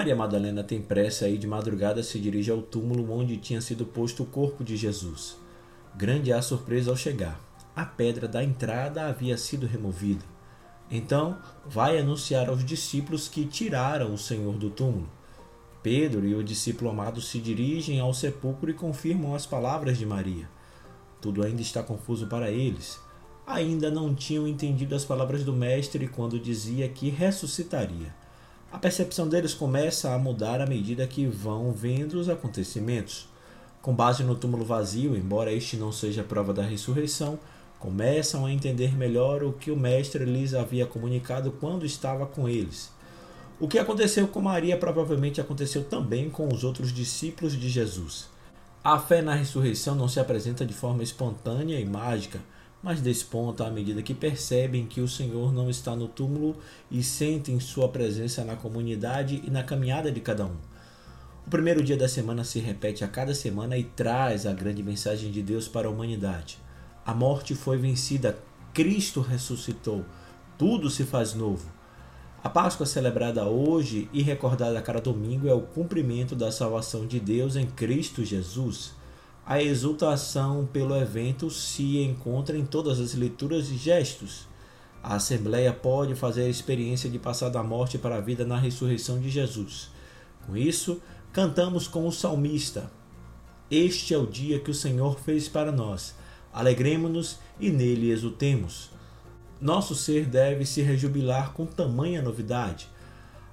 Maria Madalena tem pressa e de madrugada se dirige ao túmulo onde tinha sido posto o corpo de Jesus. Grande é a surpresa ao chegar. A pedra da entrada havia sido removida. Então, vai anunciar aos discípulos que tiraram o Senhor do túmulo. Pedro e o discípulo amado se dirigem ao sepulcro e confirmam as palavras de Maria. Tudo ainda está confuso para eles. Ainda não tinham entendido as palavras do Mestre quando dizia que ressuscitaria. A percepção deles começa a mudar à medida que vão vendo os acontecimentos. Com base no túmulo vazio, embora este não seja prova da ressurreição, começam a entender melhor o que o Mestre lhes havia comunicado quando estava com eles. O que aconteceu com Maria provavelmente aconteceu também com os outros discípulos de Jesus. A fé na ressurreição não se apresenta de forma espontânea e mágica, mas desponta à medida que percebem que o Senhor não está no túmulo e sentem sua presença na comunidade e na caminhada de cada um. O primeiro dia da semana se repete a cada semana e traz a grande mensagem de Deus para a humanidade. A morte foi vencida, Cristo ressuscitou, tudo se faz novo. A Páscoa celebrada hoje e recordada a cada domingo é o cumprimento da salvação de Deus em Cristo Jesus. A exultação pelo evento se encontra em todas as leituras e gestos. A Assembleia pode fazer a experiência de passar da morte para a vida na ressurreição de Jesus. Com isso, cantamos com o salmista: Este é o dia que o Senhor fez para nós Alegremos-nos e nele exultemos. Nosso ser deve se rejubilar com tamanha novidade.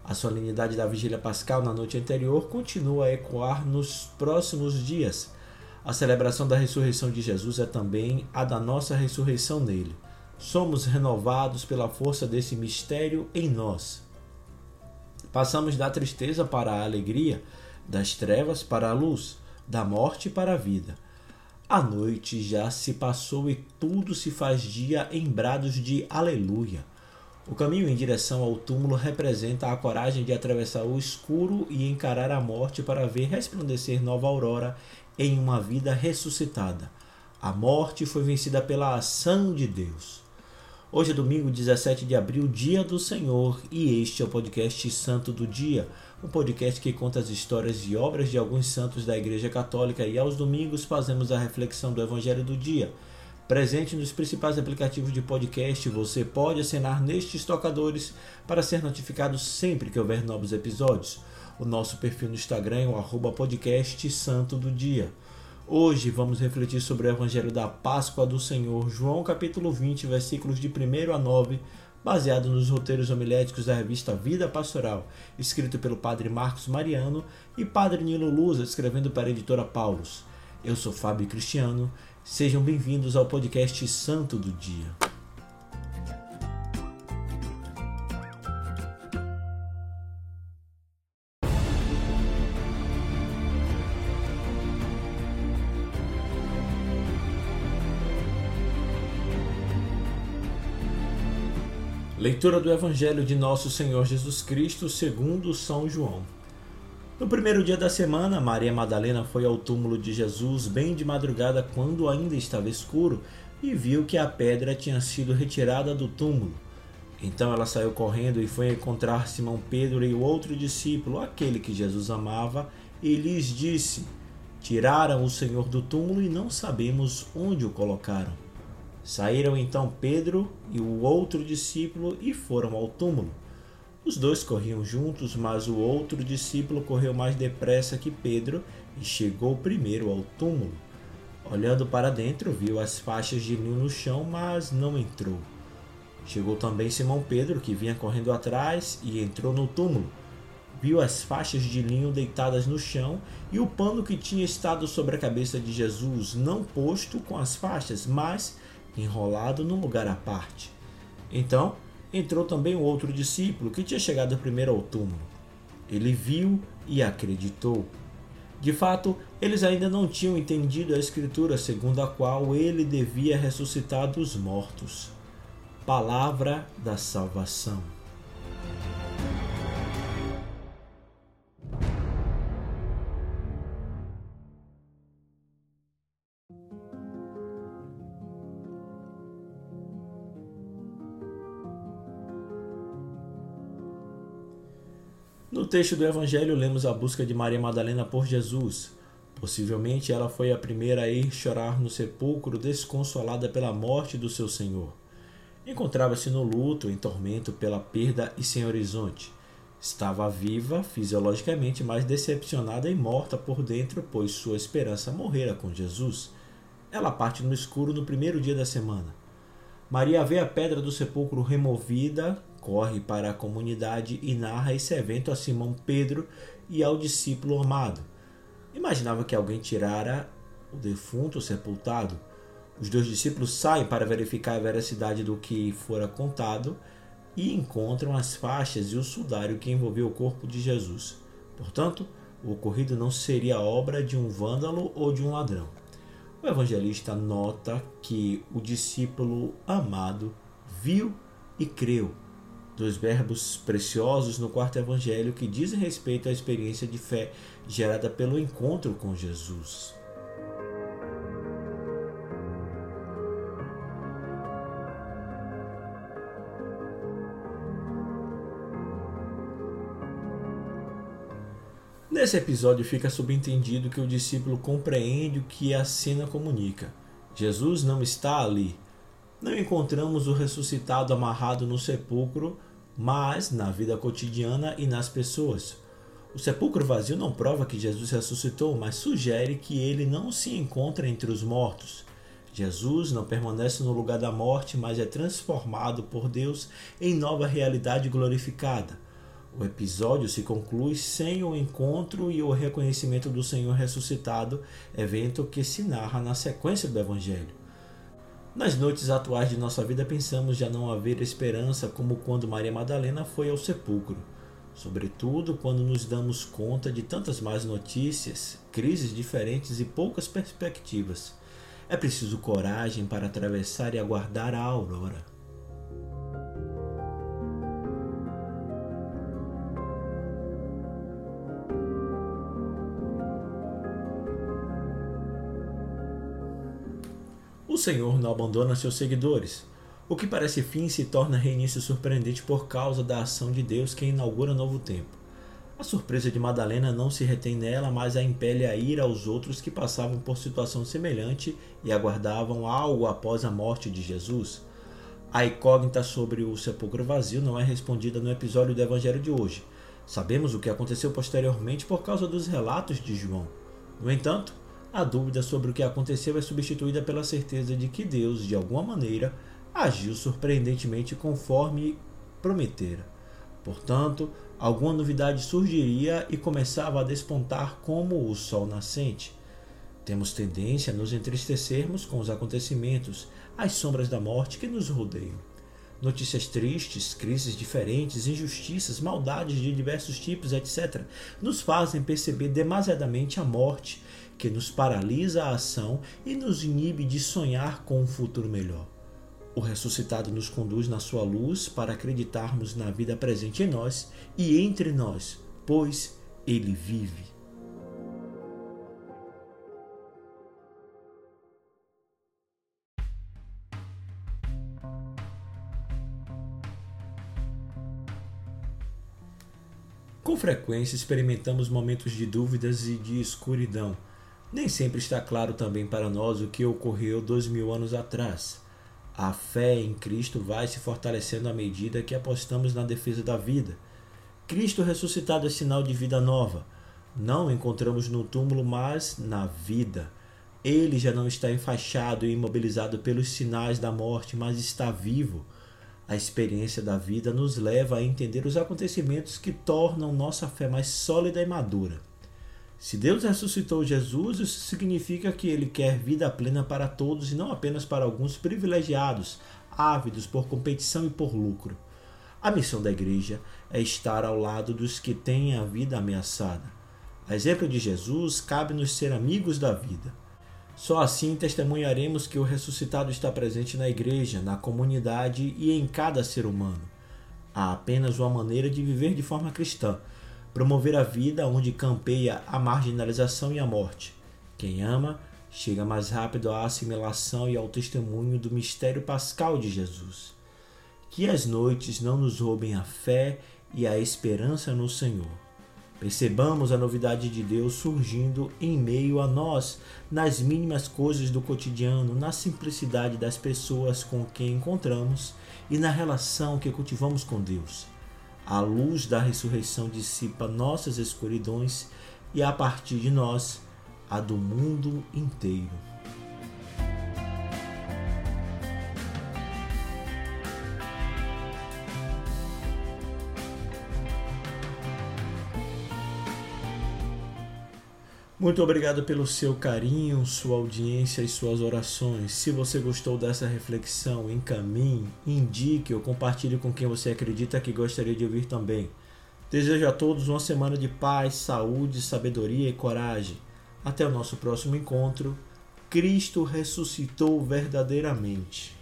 A solenidade da vigília pascal na noite anterior continua a ecoar nos próximos dias. A celebração da ressurreição de Jesus é também a da nossa ressurreição nele. Somos renovados pela força desse mistério em nós. Passamos da tristeza para a alegria, das trevas para a luz, da morte para a vida. A noite já se passou e tudo se faz dia em brados de aleluia. O caminho em direção ao túmulo representa a coragem de atravessar o escuro e encarar a morte para ver resplandecer nova aurora em uma vida ressuscitada. A morte foi vencida pela ação de Deus. Hoje é domingo 17 de abril, dia do Senhor, e este é o podcast Santo do Dia um podcast que conta as histórias e obras de alguns santos da Igreja Católica e aos domingos fazemos a reflexão do Evangelho do dia. Presente nos principais aplicativos de podcast, você pode assinar nestes tocadores para ser notificado sempre que houver novos episódios. O nosso perfil no Instagram é o arroba podcast Santo do Dia. Hoje vamos refletir sobre o Evangelho da Páscoa do Senhor, João capítulo 20, versículos de 1 a 9, baseado nos roteiros homiléticos da revista Vida Pastoral, escrito pelo padre Marcos Mariano e padre Nilo Luza, escrevendo para a editora Paulus. Eu sou Fábio Cristiano, sejam bem-vindos ao podcast Santo do Dia. Leitura do Evangelho de Nosso Senhor Jesus Cristo segundo São João. No primeiro dia da semana, Maria Madalena foi ao túmulo de Jesus bem de madrugada quando ainda estava escuro e viu que a pedra tinha sido retirada do túmulo. Então ela saiu correndo e foi encontrar Simão Pedro e o outro discípulo, aquele que Jesus amava, e lhes disse: Tiraram o Senhor do túmulo e não sabemos onde o colocaram. Saíram então Pedro e o outro discípulo e foram ao túmulo. Os dois corriam juntos, mas o outro discípulo correu mais depressa que Pedro e chegou primeiro ao túmulo. Olhando para dentro, viu as faixas de linho no chão, mas não entrou. Chegou também Simão Pedro, que vinha correndo atrás, e entrou no túmulo. Viu as faixas de linho deitadas no chão e o pano que tinha estado sobre a cabeça de Jesus, não posto com as faixas, mas enrolado num lugar à parte. Então entrou também o outro discípulo que tinha chegado primeiro ao túmulo. Ele viu e acreditou. De fato, eles ainda não tinham entendido a Escritura segundo a qual ele devia ressuscitar dos mortos. Palavra da salvação. No texto do Evangelho, lemos a busca de Maria Madalena por Jesus. Possivelmente ela foi a primeira a ir chorar no sepulcro, desconsolada pela morte do seu Senhor. Encontrava-se no luto, em tormento pela perda e sem horizonte. Estava viva fisiologicamente, mas decepcionada e morta por dentro, pois sua esperança morrera com Jesus. Ela parte no escuro no primeiro dia da semana. Maria vê a pedra do sepulcro removida, corre para a comunidade e narra esse evento a Simão Pedro e ao discípulo amado. Imaginava que alguém tirara o defunto sepultado. Os dois discípulos saem para verificar a veracidade do que fora contado e encontram as faixas e o sudário que envolveu o corpo de Jesus. Portanto, o ocorrido não seria obra de um vândalo ou de um ladrão. O evangelista nota que o discípulo amado viu e creu, dois verbos preciosos no quarto evangelho que dizem respeito à experiência de fé gerada pelo encontro com Jesus. Nesse episódio fica subentendido que o discípulo compreende o que a cena comunica. Jesus não está ali. Não encontramos o ressuscitado amarrado no sepulcro, mas na vida cotidiana e nas pessoas. O sepulcro vazio não prova que Jesus ressuscitou, mas sugere que ele não se encontra entre os mortos. Jesus não permanece no lugar da morte, mas é transformado por Deus em nova realidade glorificada. O episódio se conclui sem o encontro e o reconhecimento do Senhor ressuscitado, evento que se narra na sequência do Evangelho. Nas noites atuais de nossa vida, pensamos já não haver esperança, como quando Maria Madalena foi ao sepulcro. Sobretudo quando nos damos conta de tantas más notícias, crises diferentes e poucas perspectivas. É preciso coragem para atravessar e aguardar a aurora. O Senhor não abandona seus seguidores. O que parece fim se torna reinício surpreendente por causa da ação de Deus que inaugura novo tempo. A surpresa de Madalena não se retém nela, mas a impele a ir aos outros que passavam por situação semelhante e aguardavam algo após a morte de Jesus. A incógnita sobre o sepulcro vazio não é respondida no episódio do Evangelho de hoje. Sabemos o que aconteceu posteriormente por causa dos relatos de João. No entanto, a dúvida sobre o que aconteceu é substituída pela certeza de que Deus, de alguma maneira, agiu surpreendentemente conforme prometera. Portanto, alguma novidade surgiria e começava a despontar como o sol nascente. Temos tendência a nos entristecermos com os acontecimentos, as sombras da morte que nos rodeiam. Notícias tristes, crises diferentes, injustiças, maldades de diversos tipos, etc., nos fazem perceber demasiadamente a morte que nos paralisa a ação e nos inibe de sonhar com um futuro melhor. O ressuscitado nos conduz na sua luz para acreditarmos na vida presente em nós e entre nós, pois ele vive. Com frequência experimentamos momentos de dúvidas e de escuridão nem sempre está claro também para nós o que ocorreu dois mil anos atrás. A fé em Cristo vai se fortalecendo à medida que apostamos na defesa da vida. Cristo ressuscitado é sinal de vida nova. Não encontramos no túmulo, mas na vida. Ele já não está enfaixado e imobilizado pelos sinais da morte, mas está vivo. A experiência da vida nos leva a entender os acontecimentos que tornam nossa fé mais sólida e madura. Se Deus ressuscitou Jesus, isso significa que ele quer vida plena para todos e não apenas para alguns privilegiados, ávidos por competição e por lucro. A missão da igreja é estar ao lado dos que têm a vida ameaçada. A exemplo de Jesus, cabe-nos ser amigos da vida. Só assim testemunharemos que o ressuscitado está presente na igreja, na comunidade e em cada ser humano. Há apenas uma maneira de viver de forma cristã promover a vida onde campeia a marginalização e a morte. Quem ama chega mais rápido à assimilação e ao testemunho do mistério pascal de Jesus. Que as noites não nos roubem a fé e a esperança no Senhor. Percebamos a novidade de Deus surgindo em meio a nós, nas mínimas coisas do cotidiano, na simplicidade das pessoas com quem encontramos e na relação que cultivamos com Deus. A luz da ressurreição dissipa nossas escuridões e, a partir de nós, a do mundo inteiro. Muito obrigado pelo seu carinho, sua audiência e suas orações. Se você gostou dessa reflexão, encaminhe, indique ou compartilhe com quem você acredita que gostaria de ouvir também. Desejo a todos uma semana de paz, saúde, sabedoria e coragem. Até o nosso próximo encontro. Cristo ressuscitou verdadeiramente.